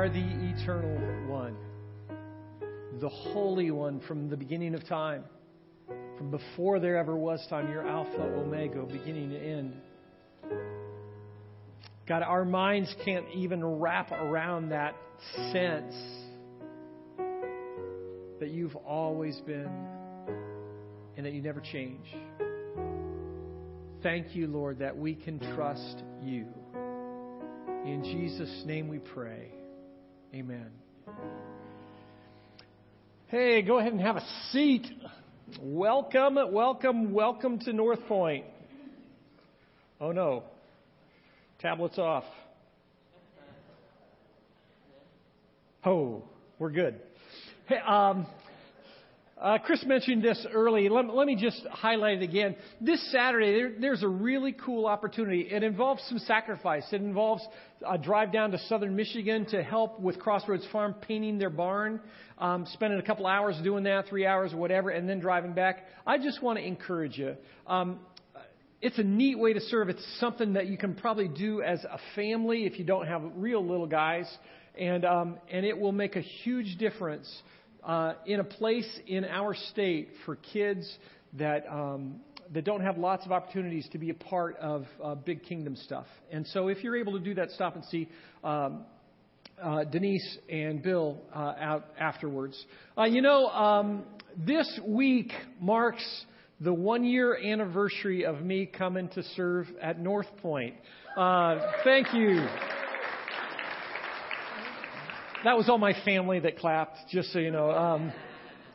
are the eternal one, the Holy One from the beginning of time. From before there ever was time, you're Alpha, Omega, beginning to end. God, our minds can't even wrap around that sense that you've always been and that you never change. Thank you, Lord, that we can trust you. In Jesus' name we pray. Amen. Hey, go ahead and have a seat. Welcome, welcome, welcome to Northpointe. Oh no, tablets off. Oh, we're good. Hey, um, uh, Chris mentioned this early. Let, let, me just highlight it again. This Saturday, there, there's a really cool opportunity. It involves some sacrifice. It involves a drive down to southern Michigan to help with Crossroads Farm painting their barn, um, spending a couple hours doing that, three hours or whatever, and then driving back. I just want to encourage you. Um, it's a neat way to serve. It's something that you can probably do as a family if you don't have real little guys, and um, and it will make a huge difference uh, in a place in our state for kids that um, that don't have lots of opportunities to be a part of uh, big kingdom stuff. And so, if you're able to do that, stop and see. Um, uh, Denise and Bill uh, out afterwards. Uh, you know, um, this week marks the one year anniversary of me coming to serve at North Point. Uh, thank you that was all my family that clapped, just so you know. Um,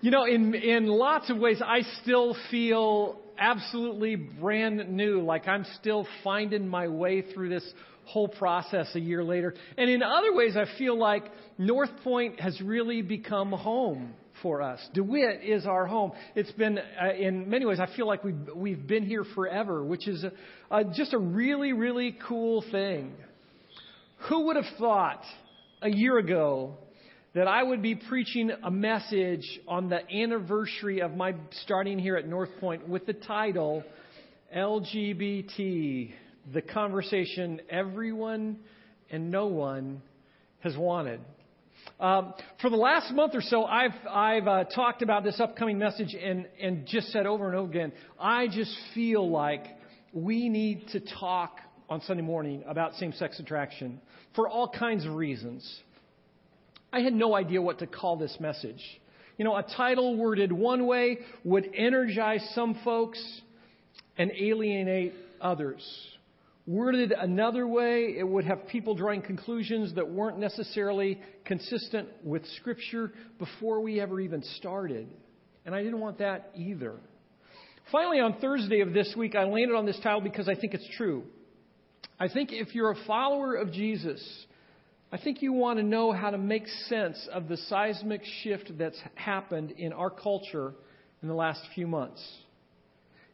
you know, in, in lots of ways, I still feel absolutely brand new, like I'm still finding my way through this whole process a year later. And in other ways, I feel like North Point has really become home for us. DeWitt is our home. It's been, uh, in many ways, I feel like we've, we've been here forever, which is a, uh, just a really, really cool thing. Who would have thought a year ago that I would be preaching a message on the anniversary of my starting here at North Point with the title LGBT, the conversation everyone and no one has wanted. Um, for the last month or so, I've, I've uh, talked about this upcoming message and, and just said over and over again, I just feel like we need to talk on Sunday morning about same sex attraction for all kinds of reasons. I had no idea what to call this message. You know, a title worded one way would energize some folks and alienate others. Worded another way, it would have people drawing conclusions that weren't necessarily consistent with Scripture before we ever even started. And I didn't want that either. Finally, on Thursday of this week, I landed on this title because I think it's true. I think if you're a follower of Jesus, I think you want to know how to make sense of the seismic shift that's happened in our culture in the last few months.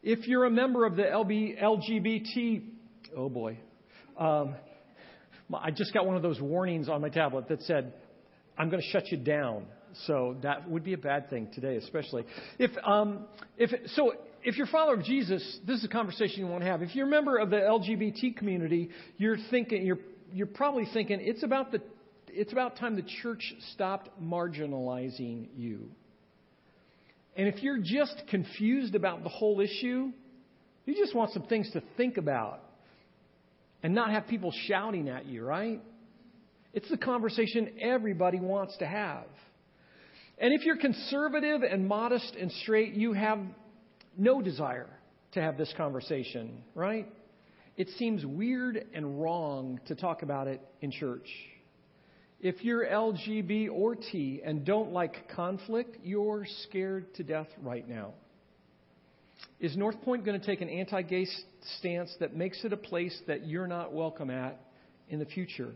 If you're a member of the LB, LGBT, oh boy, um, I just got one of those warnings on my tablet that said, I'm going to shut you down. So that would be a bad thing today, especially. If, um, if, so if you're a follower of Jesus, this is a conversation you want to have. If you're a member of the LGBT community, you're thinking, you're, you're probably thinking, it's about the, it's about time the church stopped marginalizing you. And if you're just confused about the whole issue, you just want some things to think about and not have people shouting at you, right? It's the conversation everybody wants to have. And if you're conservative and modest and straight, you have no desire to have this conversation, right? It seems weird and wrong to talk about it in church. If you're LGB or T and don't like conflict, you're scared to death right now. Is Northpointe going to take an anti gay stance that makes it a place that you're not welcome at in the future?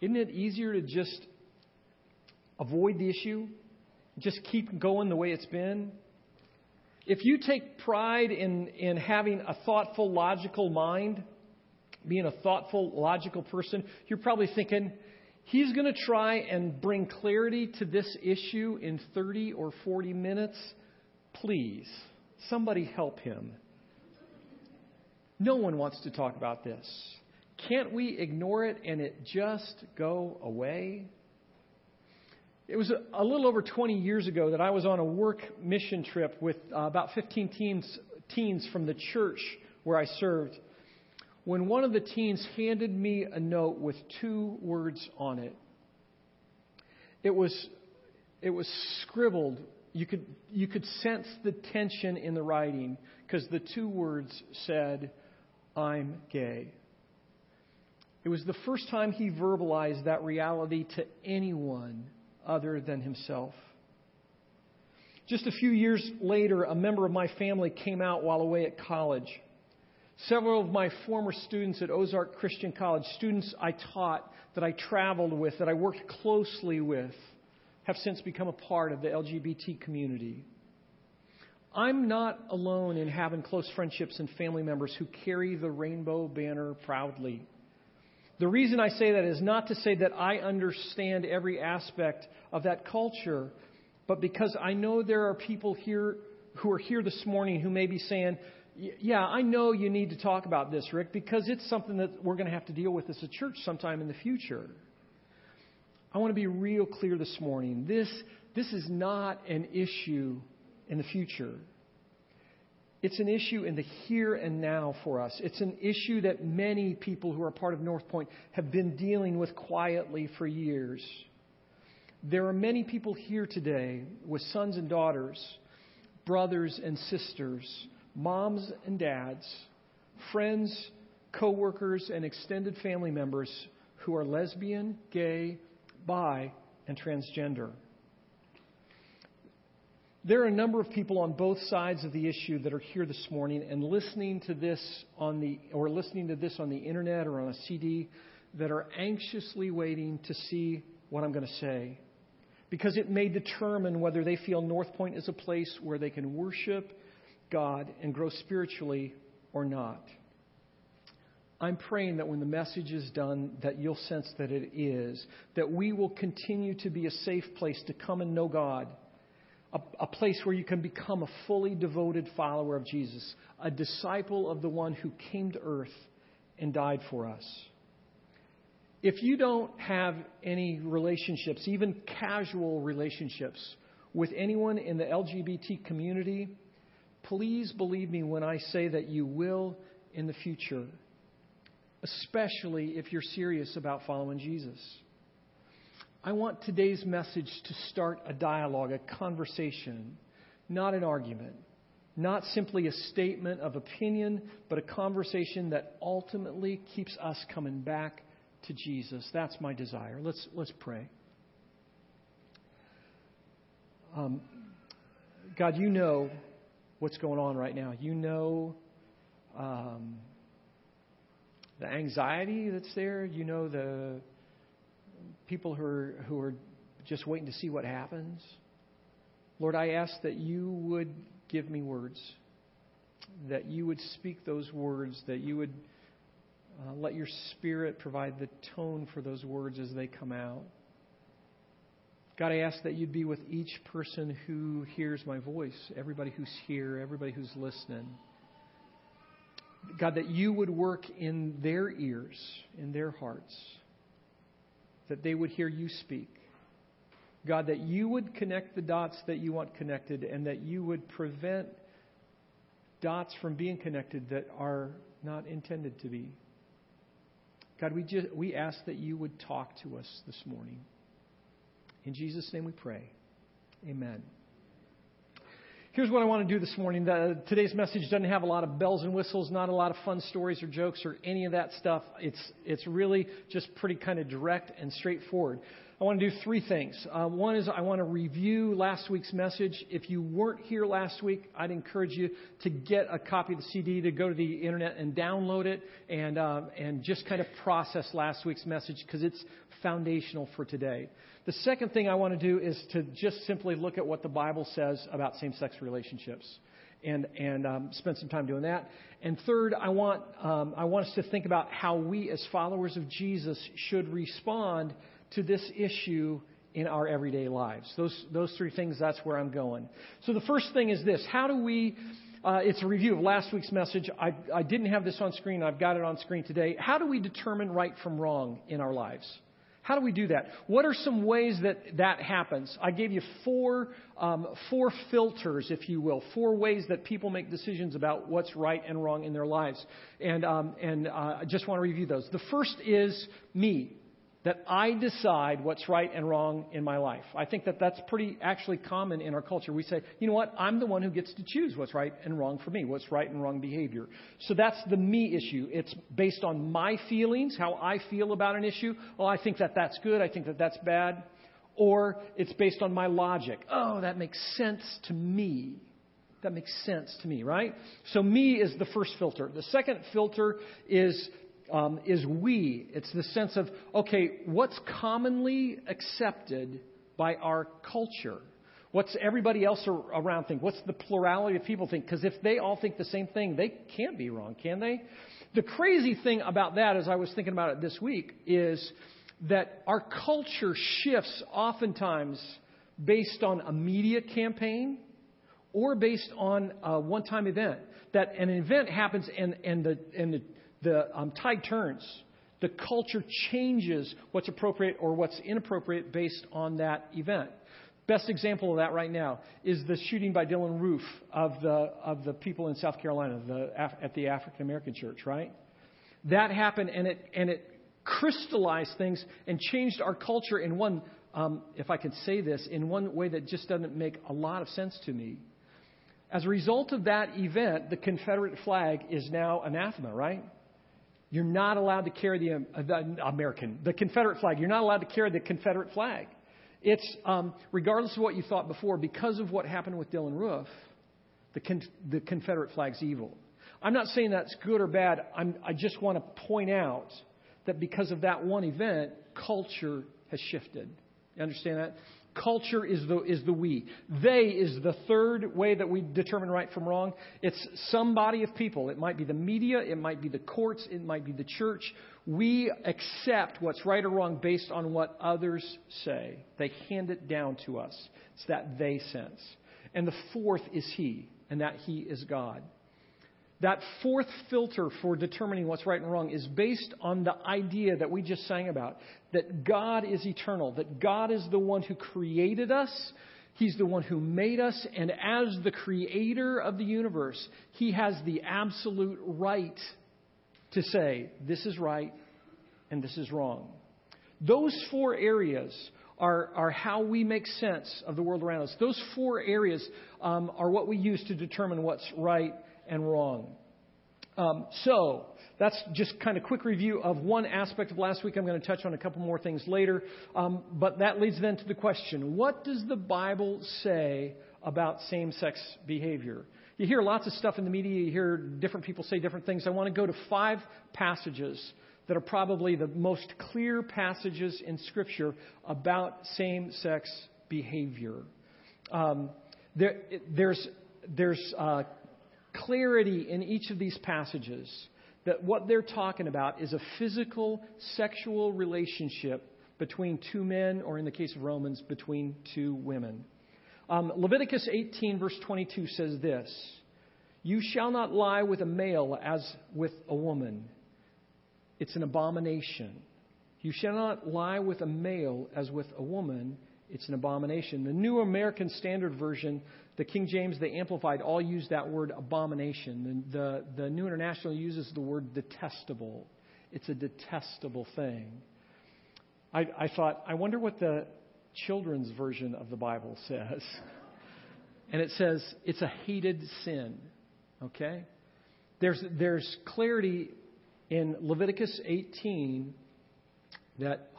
Isn't it easier to just avoid the issue? Just keep going the way it's been? If you take pride in, in having a thoughtful, logical mind, being a thoughtful, logical person, you're probably thinking, he's going to try and bring clarity to this issue in 30 or 40 minutes. Please, somebody help him. No one wants to talk about this. can't we ignore it and it just go away? It was a, little over 20 years ago that I was on a work mission trip with uh, about 15 teens, teens from the church where I served when one of the teens handed me a note with two words on it. It was, it was scribbled. You could, you could sense the tension in the writing because the two words said, I'm gay. It was the first time he verbalized that reality to anyone other than himself. Just a few years later, a member of my family came out while away at college. Several of my former students at Ozark Christian College, students I taught, that I traveled with, that I worked closely with, have since become a part of the LGBT community. I'm not alone in having close friendships and family members who carry the rainbow banner proudly. The reason I say that is not to say that I understand every aspect of that culture, but because I know there are people here who are here this morning who may be saying, yeah, I know you need to talk about this, Rick, because it's something that we're going to have to deal with as a church sometime in the future. I want to be real clear this morning. This, this is not an issue in the future. It's an issue in the here and now for us. It's an issue that many people who are part of Northpointe have been dealing with quietly for years. There are many people here today with sons and daughters, brothers and sisters moms and dads, friends, coworkers, and extended family members who are lesbian, gay, bi, and transgender. There are a number of people on both sides of the issue that are here this morning and listening to this on the or listening to this on the internet or on a CD that are anxiously waiting to see what I'm going to say because it may determine whether they feel Northpointe is a place where they can worship God and grow spiritually or not. I'm praying that when the message is done, that you'll sense that it is, that we will continue to be a safe place to come and know God, a, a place where you can become a fully devoted follower of Jesus, a disciple of the one who came to earth and died for us. If you don't have any relationships, even casual relationships, with anyone in the LGBT community, Please believe me when I say that you will in the future, especially if you're serious about following Jesus. I want today's message to start a dialogue, a conversation, not an argument, not simply a statement of opinion, but a conversation that ultimately keeps us coming back to Jesus. That's my desire. Let's, let's pray. Um, God, you know what's going on right now. You know um, the anxiety that's there. You know the people who are, who are just waiting to see what happens. Lord, I ask that you would give me words, that you would speak those words, that you would uh, let your Spirit provide the tone for those words as they come out. God, I ask that you'd be with each person who hears my voice, everybody who's here, everybody who's listening. God, that you would work in their ears, in their hearts, that they would hear you speak. God, that you would connect the dots that you want connected and that you would prevent dots from being connected that are not intended to be. God, we, just, we ask that you would talk to us this morning. In Jesus' name we pray. Amen. Here's what I want to do this morning. The, today's message doesn't have a lot of bells and whistles, not a lot of fun stories or jokes or any of that stuff. It's, it's really just pretty kind of direct and straightforward. I want to do three things. Uh, one is I want to review last week's message. If you weren't here last week, I'd encourage you to get a copy of the CD, to go to the internet and download it, and uh, and just kind of process last week's message because it's foundational for today. The second thing I want to do is to just simply look at what the Bible says about same-sex relationships and and um, spend some time doing that. And third, I want um, I want us to think about how we, as followers of Jesus, should respond to this issue in our everyday lives. Those, those three things, that's where I'm going. So the first thing is this how do we Uh, it's a review of last week's message. I, I didn't have this on screen. I've got it on screen today. How do we determine right from wrong in our lives? How do we do that? What are some ways that that happens? I gave you four, um, four filters, if you will, four ways that people make decisions about what's right and wrong in their lives. And, um, and uh, I just want to review those. The first is me that I decide what's right and wrong in my life. I think that that's pretty actually common in our culture. We say, you know what, I'm the one who gets to choose what's right and wrong for me, what's right and wrong behavior. So that's the me issue. It's based on my feelings, how I feel about an issue. Oh, I think that that's good, I think that that's bad. Or it's based on my logic. Oh, that makes sense to me. That makes sense to me, right? So me is the first filter. The second filter is um, is we. It's the sense of, okay, what's commonly accepted by our culture? What's everybody else around think? What's the plurality of people think? Because if they all think the same thing, they can't be wrong, can they? The crazy thing about that, as I was thinking about it this week, is that our culture shifts oftentimes based on a media campaign or based on a one time event. That an event happens and, and, the, and the the um, tide turns. The culture changes what's appropriate or what's inappropriate based on that event. Best example of that right now is the shooting by Dylann Roof of the, of the people in South Carolina the, at the African American church, right? That happened and it, and it crystallized things and changed our culture in one, um, if I could say this, in one way that just doesn't make a lot of sense to me. As a result of that event, the Confederate flag is now anathema, right? You're not allowed to carry the, uh, the American, the Confederate flag. You're not allowed to carry the Confederate flag. It's, um, regardless of what you thought before, because of what happened with Dylann Roof, the, con- the Confederate flag's evil. I'm not saying that's good or bad. I'm, I just want to point out that because of that one event, culture has shifted. You understand that? Culture is the, is the we. They is the third way that we determine right from wrong. It's some body of people. It might be the media, it might be the courts, it might be the church. We accept what's right or wrong based on what others say. They hand it down to us. It's that they sense. And the fourth is He, and that He is God. That fourth filter for determining what's right and wrong is based on the idea that we just sang about that God is eternal, that God is the one who created us, He's the one who made us, and as the creator of the universe, He has the absolute right to say, this is right and this is wrong. Those four areas are, are how we make sense of the world around us. Those four areas um, are what we use to determine what's right and wrong. Um, so, that's just kind of quick review of one aspect of last week. I'm going to touch on a couple more things later. Um, but that leads then to the question what does the Bible say about same sex behavior? You hear lots of stuff in the media, you hear different people say different things. I want to go to five passages that are probably the most clear passages in Scripture about same sex behavior. Um, there, there's there's uh, clarity in each of these passages that what they're talking about is a physical sexual relationship between two men, or in the case of Romans, between two women. Um, Leviticus 18, verse 22 says this You shall not lie with a male as with a woman, it's an abomination. You shall not lie with a male as with a woman, it's an abomination. The New American Standard Version the King James, the Amplified, all use that word abomination. The, the, the New International uses the word detestable. It's a detestable thing. I, I thought, I wonder what the children's version of the Bible says. And it says, it's a hated sin. Okay? There's, there's clarity in Leviticus 18 that,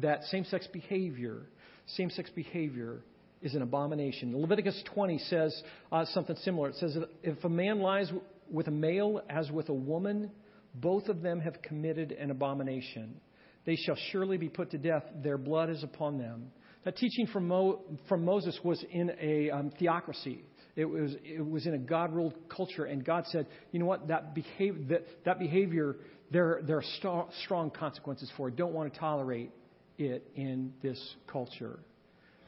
that same sex behavior, same sex behavior is an abomination. Leviticus 20 says uh, something similar. It says, If a man lies with a male as with a woman, both of them have committed an abomination. They shall surely be put to death. Their blood is upon them. That teaching from, Mo, from Moses was in a um, theocracy. It was, it was in a God ruled culture. And God said, you know what? That, behave, that, that behavior, there, there are st- strong consequences for it. Don't want to tolerate it in this culture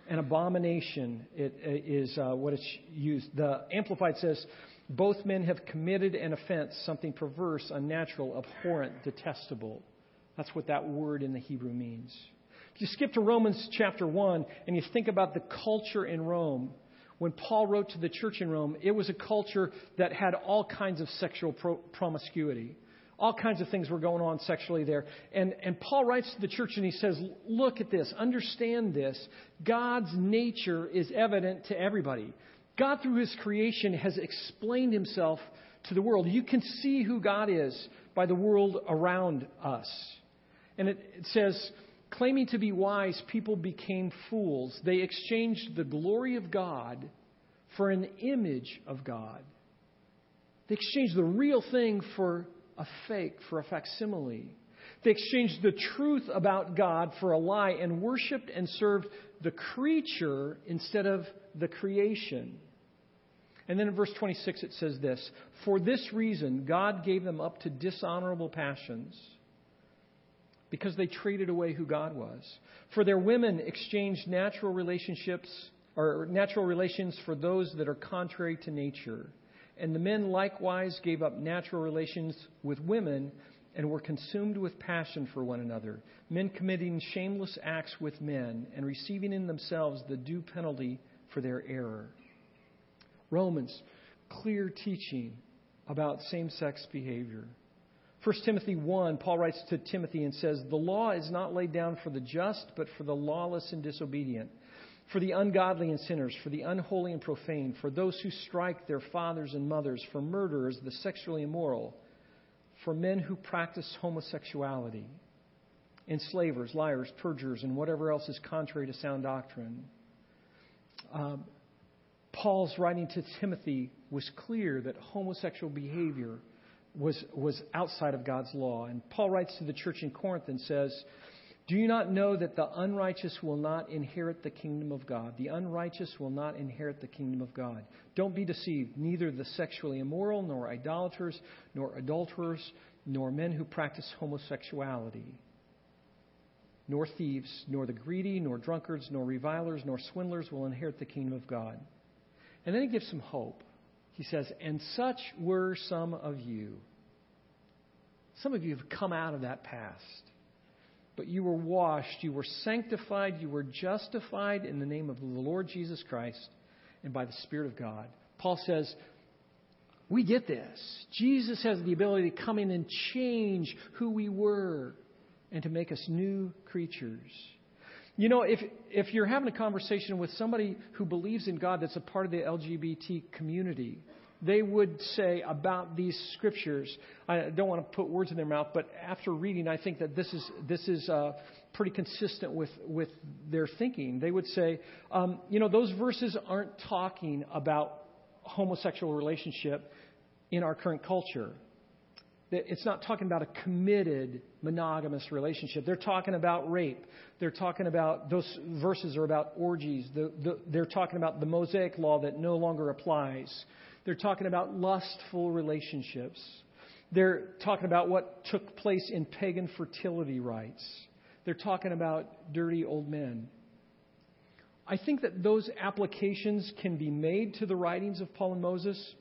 an abomination it, it is uh, what it's used. The Amplified says, Both men have committed an offense, something perverse, unnatural, abhorrent, detestable. That's what that word in the Hebrew means. If you skip to Romans chapter 1 and you think about the culture in Rome, when Paul wrote to the church in Rome, it was a culture that had all kinds of sexual pro- promiscuity. All kinds of things were going on sexually there. And, and Paul writes to the church and he says, Look at this, understand this. God's nature is evident to everybody. God, through his creation, has explained himself to the world. You can see who God is by the world around us. And it, it says, claiming to be wise, people became fools. They exchanged the glory of God for an image of God. They exchanged the real thing for a fake, for a facsimile. They exchanged the truth about God for a lie and worshiped and served the creature instead of the creation. And then in verse 26 it says this For this reason, God gave them up to dishonorable passions because they traded away who God was. For their women exchanged natural relationships or natural relations for those that are contrary to nature. And the men likewise gave up natural relations with women and were consumed with passion for one another, men committing shameless acts with men and receiving in themselves the due penalty for their error. Romans, clear teaching about same sex behavior. 1 Timothy 1, Paul writes to Timothy and says, The law is not laid down for the just, but for the lawless and disobedient, for the ungodly and sinners, for the unholy and profane, for those who strike their fathers and mothers, for murderers, the sexually immoral, for men who practice homosexuality, enslavers, liars, perjurers, and whatever else is contrary to sound doctrine. Um, Paul's writing to Timothy was clear that homosexual behavior was, was outside of God's law. And Paul writes to the church in Corinth and says, Do you not know that the unrighteous will not inherit the kingdom of God? The unrighteous will not inherit the kingdom of God. Don't be deceived. Neither the sexually immoral, nor idolaters, nor adulterers, nor men who practice homosexuality, nor thieves, nor the greedy, nor drunkards, nor revilers, nor swindlers will inherit the kingdom of God. And then he gives some hope. He says, And such were some of you. Some of you have come out of that past. But you were washed, you were sanctified, you were justified in the name of the Lord Jesus Christ and by the Spirit of God. Paul says, We get this. Jesus has the ability to come in and change who we were and to make us new creatures. You know, if, if you're having a conversation with somebody who believes in God that's a part of the LGBT community, they would say about these scriptures, I don't want to put words in their mouth, but after reading, I think that this is, this is uh, pretty consistent with, with their thinking. They would say, um, you know, those verses aren't talking about homosexual relationship in our current culture it's not talking about a committed monogamous relationship. They're talking about rape. They're talking about, those verses are about orgies. The, the, they're talking about the Mosaic law that no longer applies. They're talking about lustful relationships. They're talking about what took place in pagan fertility rites. They're talking about dirty old men. I think that those applications can be made to the writings of Paul and Moses.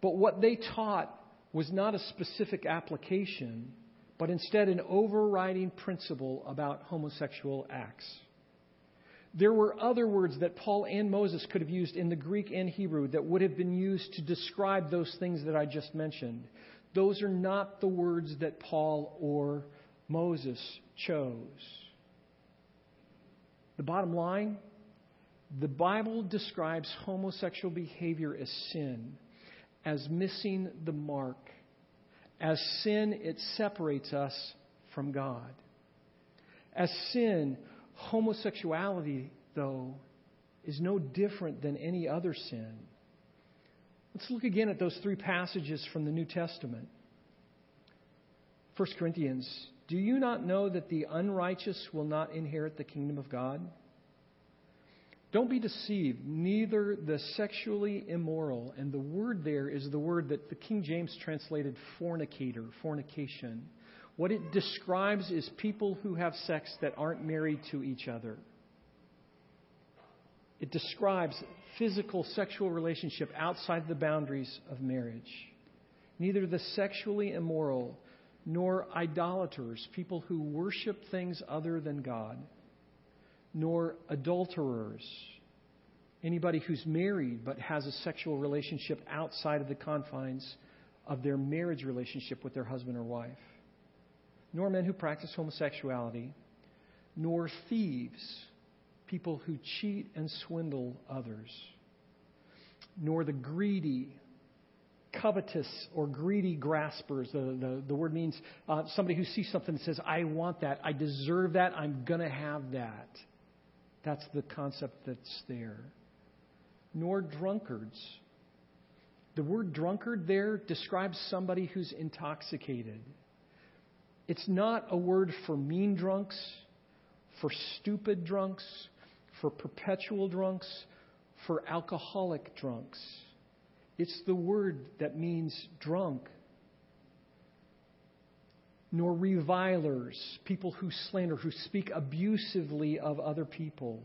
But what they taught was not a specific application, but instead an overriding principle about homosexual acts. There were other words that Paul and Moses could have used in the Greek and Hebrew that would have been used to describe those things that I just mentioned. Those are not the words that Paul or Moses chose. The bottom line the Bible describes homosexual behavior as sin as missing the mark. As sin, it separates us from God. As sin, homosexuality, though, is no different than any other sin. Let's look again at those three passages from the New Testament. 1 Corinthians, do you not know that the unrighteous will not inherit the kingdom of God? Don't be deceived, neither the sexually immoral. And the word there is the word that the King James translated fornicator, fornication. What it describes is people who have sex that aren't married to each other. it describes physical sexual relationship outside the boundaries of marriage. Neither the sexually immoral nor idolaters, people who worship things other than God, nor adulterers, anybody who's married but has a sexual relationship outside of the confines of their marriage relationship with their husband or wife, nor men who practice homosexuality, nor thieves, people who cheat and swindle others, nor the greedy, covetous, or greedy graspers. The, the, the word means uh, somebody who sees something and says, I want that, I deserve that, I'm going to have that. That's the concept that's there. Nor drunkards. The word drunkard there describes somebody who's intoxicated. It's not a word for mean drunks, for stupid drunks, for perpetual drunks, for alcoholic drunks. It's the word that means drunk. Nor revilers, people who slander, who speak abusively of other people.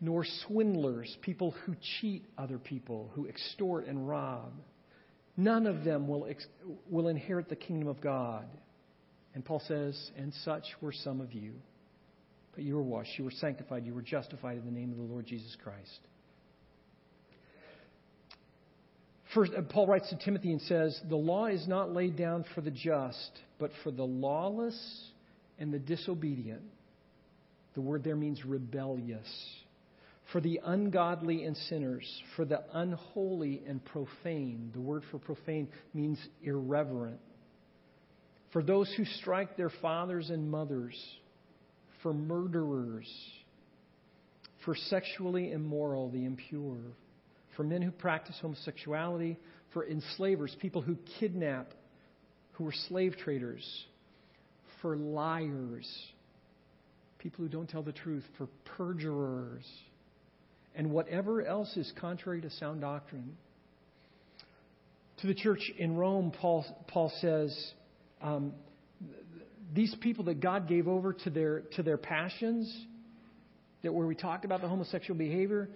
Nor swindlers, people who cheat other people, who extort and rob. None of them will, ex- will inherit the kingdom of God. And Paul says, and such were some of you. But you were washed, you were sanctified, you were justified in the name of the Lord Jesus Christ. First, Paul writes to Timothy and says, The law is not laid down for the just, but for the lawless and the disobedient. The word there means rebellious. For the ungodly and sinners, for the unholy and profane. The word for profane means irreverent. For those who strike their fathers and mothers, for murderers, for sexually immoral, the impure, for men who practice homosexuality, for enslavers, people who kidnap, who are slave traders, for liars, people who don't tell the truth, for perjurers, and whatever else is contrary to sound doctrine. To the church in Rome, Paul, Paul says, um, these people that God gave over to their, to their passions, that where we talked about the homosexual behavior,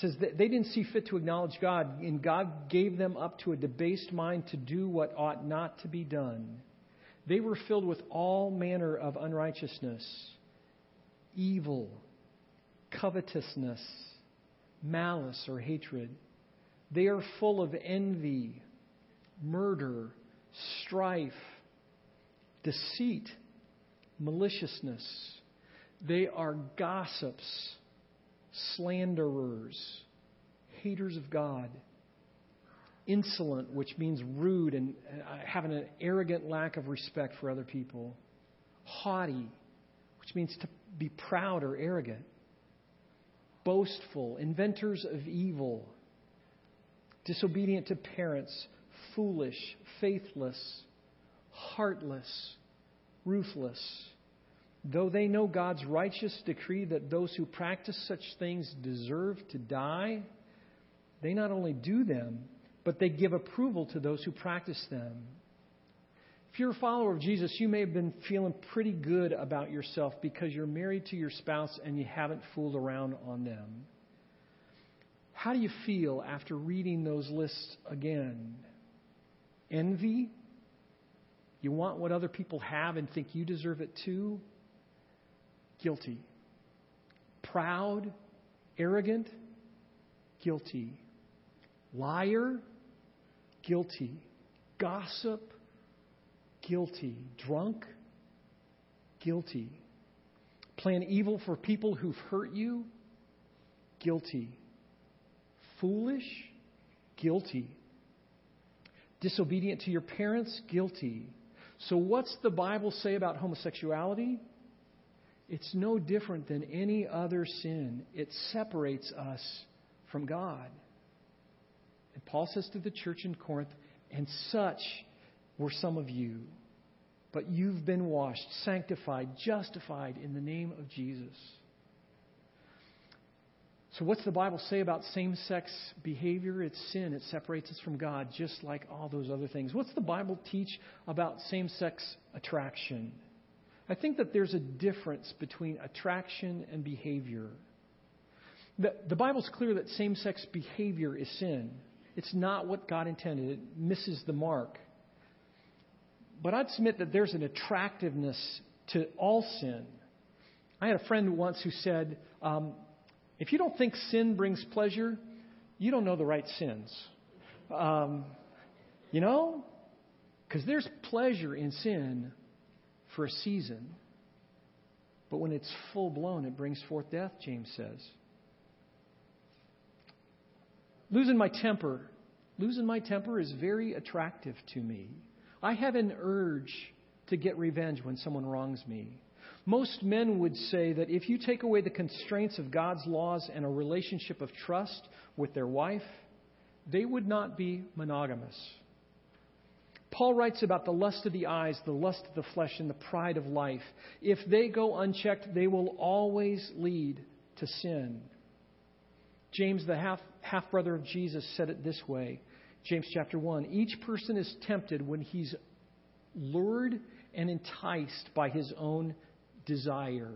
says that they didn't see fit to acknowledge God, and God gave them up to a debased mind to do what ought not to be done. They were filled with all manner of unrighteousness, evil, covetousness, malice, or hatred. They are full of envy, murder, strife deceit, maliciousness. They are gossips, slanderers, haters of God, insolent, which means rude and uh, having an arrogant lack of respect for other people, haughty, which means to be proud or arrogant, boastful, inventors of evil, disobedient to parents, foolish, faithless heartless, ruthless. Though they know God's righteous decree that those who practice such things deserve to die, they not only do them, but they give approval to those who practice them. If you're a follower of Jesus, you may have been feeling pretty good about yourself because you're married to your spouse and you haven't fooled around on them. How do you feel after reading those lists again? Envy? You want what other people have and think you deserve it too? Guilty. Proud, arrogant, guilty. Liar, guilty. Gossip, guilty. Drunk, guilty. Plan evil for people who've hurt you, guilty. Foolish, guilty. Disobedient to your parents, guilty. So, what's the Bible say about homosexuality? It's no different than any other sin. It separates us from God. And Paul says to the church in Corinth, and such were some of you. But you've been washed, sanctified, justified in the name of Jesus. So, what's the Bible say about same sex behavior? It's sin. It separates us from God, just like all those other things. What's the Bible teach about same sex attraction? I think that there's a difference between attraction and behavior. The, the Bible's clear that same sex behavior is sin. It's not what God intended, it misses the mark. But I'd submit that there's an attractiveness to all sin. I had a friend once who said, um, if you don't think sin brings pleasure, you don't know the right sins. Um, you know? Because there's pleasure in sin for a season. But when it's full blown, it brings forth death, James says. Losing my temper. Losing my temper is very attractive to me. I have an urge to get revenge when someone wrongs me. Most men would say that if you take away the constraints of God's laws and a relationship of trust with their wife, they would not be monogamous. Paul writes about the lust of the eyes, the lust of the flesh, and the pride of life. If they go unchecked, they will always lead to sin. James, the half, half brother of Jesus, said it this way James chapter 1 Each person is tempted when he's lured and enticed by his own desire.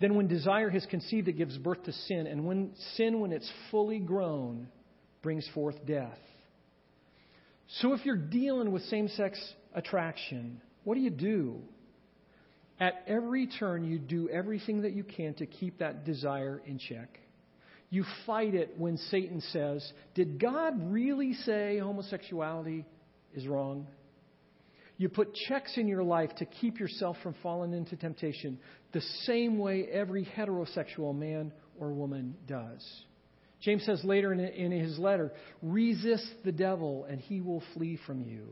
Then, when desire has conceived, it gives birth to sin. And when sin, when it's fully grown, brings forth death. So, if you're dealing with same sex attraction, what do you do? At every turn, you do everything that you can to keep that desire in check. You fight it when Satan says, Did God really say homosexuality is wrong? You put checks in your life to keep yourself from falling into temptation the same way every heterosexual man or woman does. James says later in, in his letter, resist the devil and he will flee from you.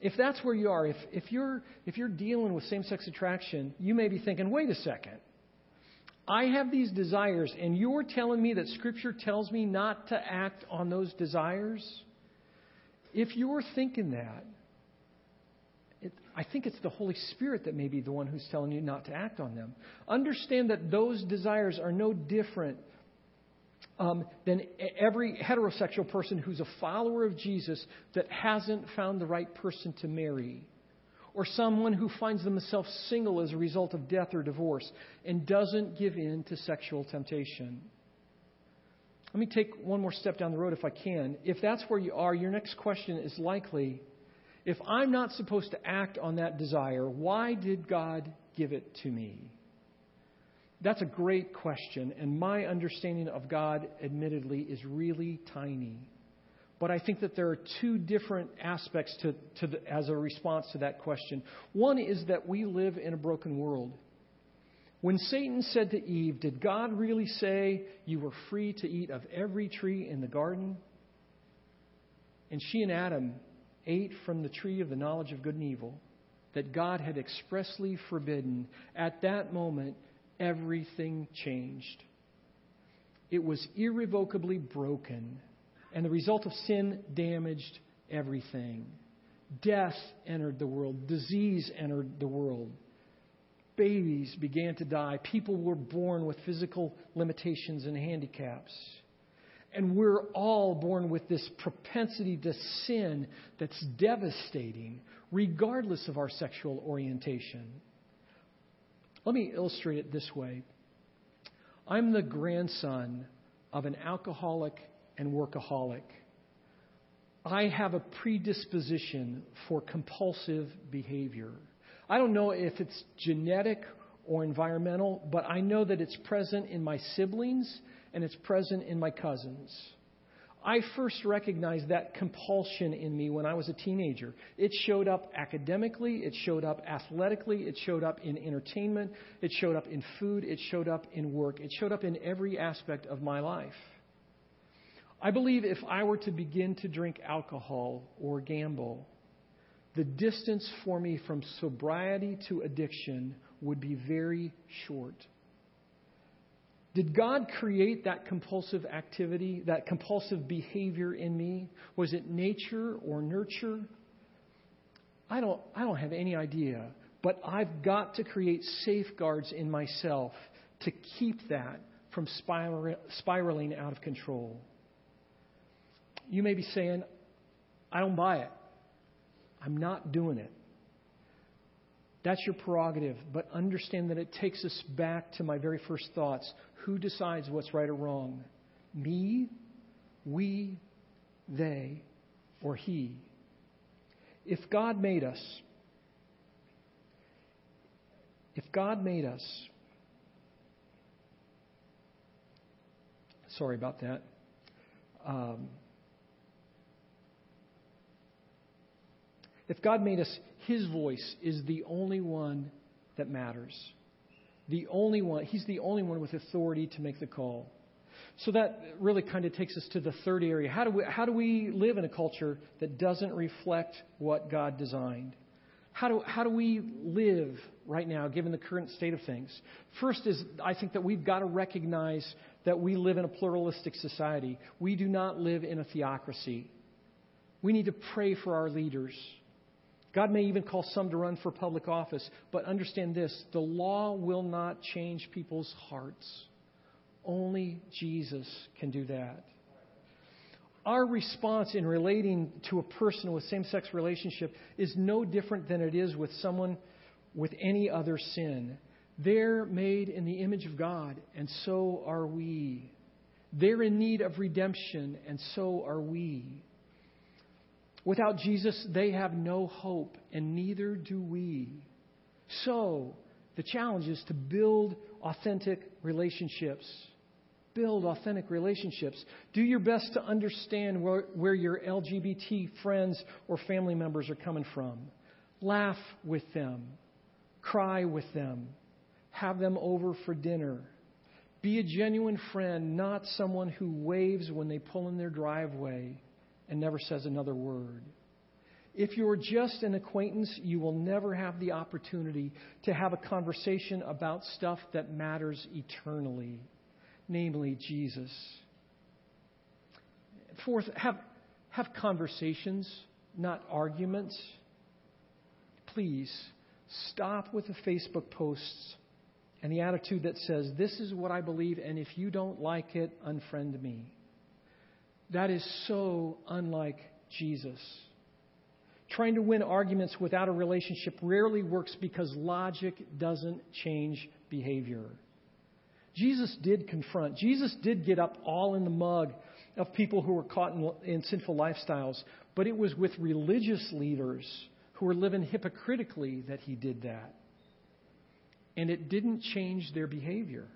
If that's where you are, if, if, you're, if you're dealing with same sex attraction, you may be thinking, wait a second. I have these desires, and you're telling me that Scripture tells me not to act on those desires? If you're thinking that, it, I think it's the Holy Spirit that may be the one who's telling you not to act on them. Understand that those desires are no different um, than every heterosexual person who's a follower of Jesus that hasn't found the right person to marry or someone who finds themselves single as a result of death or divorce and doesn't give in to sexual temptation. Let me take one more step down the road if I can. If that's where you are, your next question is likely if I'm not supposed to act on that desire, why did God give it to me? That's a great question, and my understanding of God, admittedly, is really tiny. But I think that there are two different aspects to, to the, as a response to that question. One is that we live in a broken world. When Satan said to Eve, Did God really say you were free to eat of every tree in the garden? And she and Adam ate from the tree of the knowledge of good and evil that God had expressly forbidden. At that moment, everything changed. It was irrevocably broken and the result of sin damaged everything. Death entered the world, disease entered the world. Babies began to die. People were born with physical limitations and handicaps. And we're all born with this propensity to sin that's devastating, regardless of our sexual orientation. Let me illustrate it this way I'm the grandson of an alcoholic and workaholic. I have a predisposition for compulsive behavior. I don't know if it's genetic or environmental, but I know that it's present in my siblings and it's present in my cousins. I first recognized that compulsion in me when I was a teenager. It showed up academically, it showed up athletically, it showed up in entertainment, it showed up in food, it showed up in work, it showed up in every aspect of my life. I believe if I were to begin to drink alcohol or gamble, the distance for me from sobriety to addiction would be very short. Did God create that compulsive activity, that compulsive behavior in me? Was it nature or nurture? I don't, I don't have any idea. But I've got to create safeguards in myself to keep that from spiraling out of control. You may be saying, I don't buy it. I'm not doing it. That's your prerogative. But understand that it takes us back to my very first thoughts. Who decides what's right or wrong? Me, we, they, or he? If God made us, if God made us, sorry about that. Um, if God made us, His voice is the only one that matters. The only one, He's the only one with authority to make the call. So that really kind of takes us to the third area. How do we, how do we live in a culture that doesn't reflect what God designed? How do, how do we live right now, given the current state of things? First is, I think that we've got to recognize that we live in a pluralistic society. We do not live in a theocracy. We need to pray for our leaders. God may even call some to run for public office, but understand this the law will not change people's hearts. Only Jesus can do that. Our response in relating to a person with same sex relationship is no different than it is with someone with any other sin. They're made in the image of God, and so are we. They're in need of redemption, and so are we. Without Jesus, they have no hope, and neither do we. So, the challenge is to build authentic relationships build authentic relationships. Do your best to understand where, where your LGBT friends or family members are coming from. Laugh with them. Cry with them. Have them over for dinner. Be a genuine friend, not someone who waves when they pull in their driveway and never says another word. If you're just an acquaintance, you will never have the opportunity to have a conversation about stuff that matters eternally namely Jesus. Fourth, have, have conversations, not arguments. Please stop with the Facebook posts and the attitude that says, This is what I believe, and if you don't like it, unfriend me. That is so unlike Jesus. Trying to win arguments without a relationship rarely works because logic doesn't change behavior. Jesus did confront. Jesus did get up all in the mug of people who were caught in, in, sinful lifestyles, but it was with religious leaders who were living hypocritically that he did that. And it didn't change their behavior.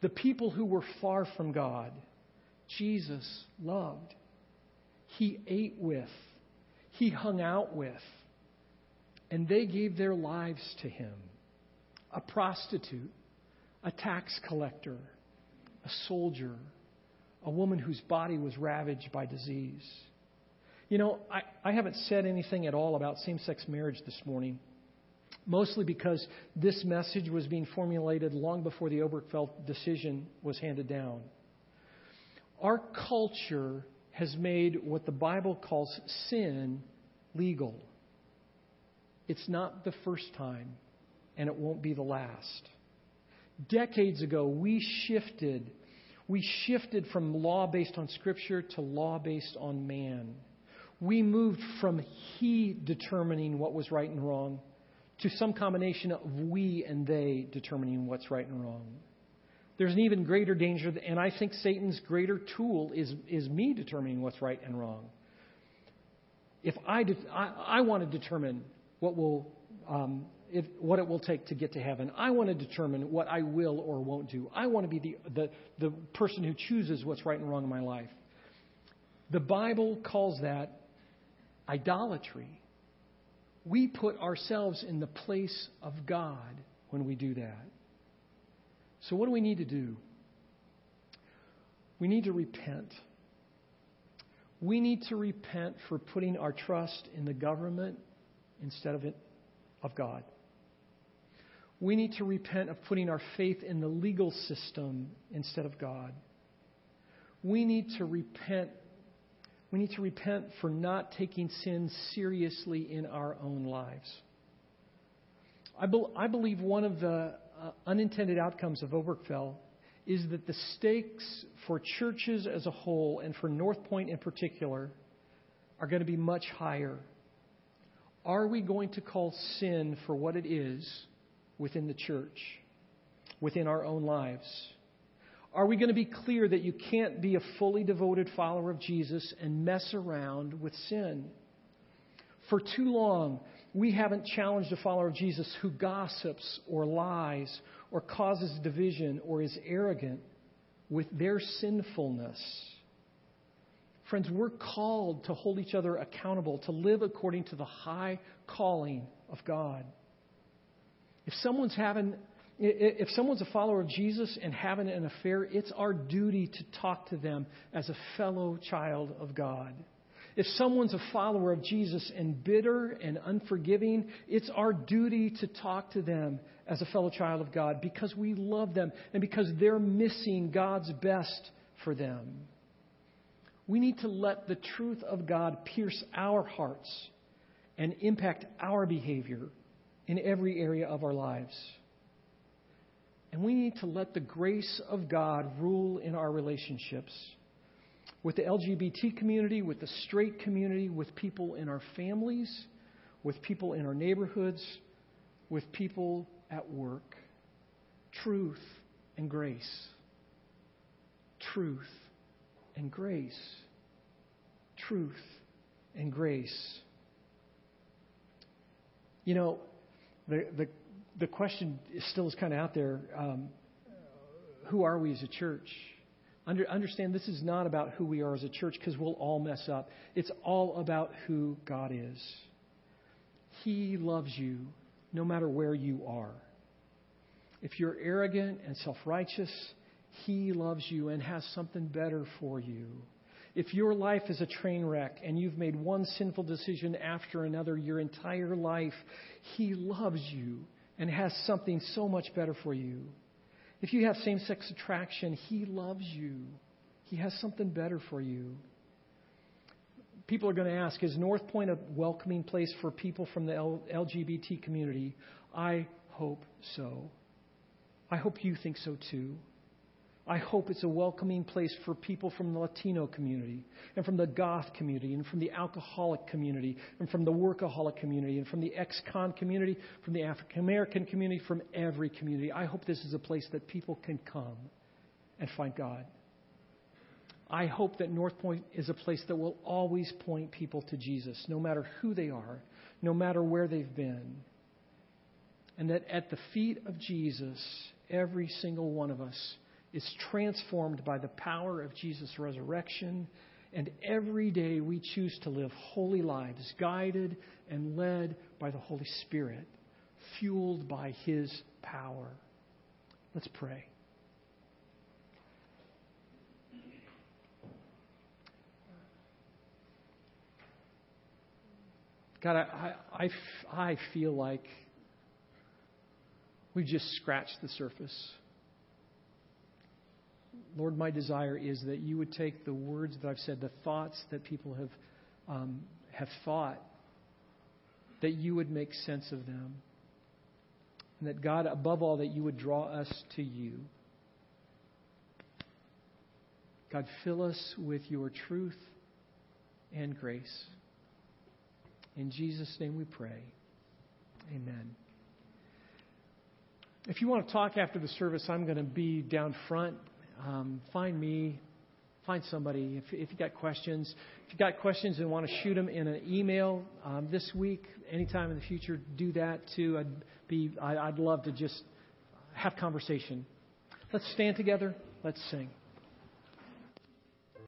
The people who were far from God, Jesus loved. He ate with, he hung out with, and they gave their lives to him. A prostitute a tax collector, a soldier, a woman whose body was ravaged by disease. You know, I, I haven't said anything at all about same sex marriage this morning, mostly because this message was being formulated long before the Obergefell decision was handed down. Our culture has made what the Bible calls sin legal. It's not the first time, and it won't be the last decades ago, we shifted. We shifted from law based on Scripture to law based on man. We moved from he determining what was right and wrong to some combination of we and they determining what's right and wrong. There's an even greater danger, and I think Satan's greater tool is, is me determining what's right and wrong. If I, de- I, I want to determine what will um, if, what it will take to get to heaven. I want to determine what I will or won't do. I want to be the, the, the person who chooses what's right and wrong in my life. The Bible calls that idolatry. We put ourselves in the place of God when we do that. So, what do we need to do? We need to repent. We need to repent for putting our trust in the government instead of, it, of God. We need to repent of putting our faith in the legal system instead of God. We need to repent. We need to repent for not taking sin seriously in our own lives. I, be, I believe one of the uh, unintended outcomes of Obergefell is that the stakes for churches as a whole and for Northpointe in particular are going to be much higher Are we going to call sin for what it is within the church, within our own lives? Are we going to be clear that you can't be a fully devoted follower of Jesus and mess around with sin? For too long, we haven't challenged a follower of Jesus who gossips or lies or causes division or is arrogant with their sinfulness. Friends, we're called to hold each other accountable, to live according to the high calling of God. If someone's having if someone's a follower of Jesus and having an affair, it's our duty to talk to them as a fellow child of God. If someone's a follower of Jesus and bitter and unforgiving, it's our duty to talk to them as a fellow child of God because we love them and because they're missing God's best for them. We need to let the truth of God pierce our hearts and impact our behavior in every area of our lives. And we need to let the grace of God rule in our relationships with the LGBT community, with the straight community, with people in our families, with people in our neighborhoods, with people at work. Truth and grace. Truth and grace. Truth and grace. You know, the, the, the question still is kind of out there um, who are we as a church? Under, understand this is not about who we are as a church because we'll all mess up. It's all about who God is. He loves you no matter where you are. If you're arrogant and self righteous, He loves you and has something better for you. If your life is a train wreck and you've made one sinful decision after another your entire life, He loves you and has something so much better for you. If you have same sex attraction, He loves you. He has something better for you. People are going to ask Is Northpointe a welcoming place for people from the LGBT community? I hope so. I hope you think so too. I hope it's a welcoming place for people from the Latino community, and from the goth community, and from the alcoholic community, and from the workaholic community, and from the ex con community, from the African American community, from every community. I hope this is a place that people can come and find God. I hope that Northpointe is a place that will always point people to Jesus, no matter who they are, no matter where they've been. And that at the feet of Jesus, every single one of us is transformed by the power of Jesus' resurrection. And every day we choose to live holy lives, guided and led by the Holy Spirit, fueled by His power. Let's pray. God, I, I, I feel like we've just scratched the surface. Lord, my desire is that you would take the words that I've said, the thoughts that people have, um, have thought, that you would make sense of them. And that, God, above all, that you would draw us to you. God, fill us with your truth and grace. In Jesus' name we pray. Amen. If you want to talk after the service, I'm going to be down front um, find me, find somebody. If, if you got questions, if you got questions and want to shoot them in an email um, this week, anytime in the future, do that too. I'd be, I'd love to just have conversation. Let's stand together. Let's sing.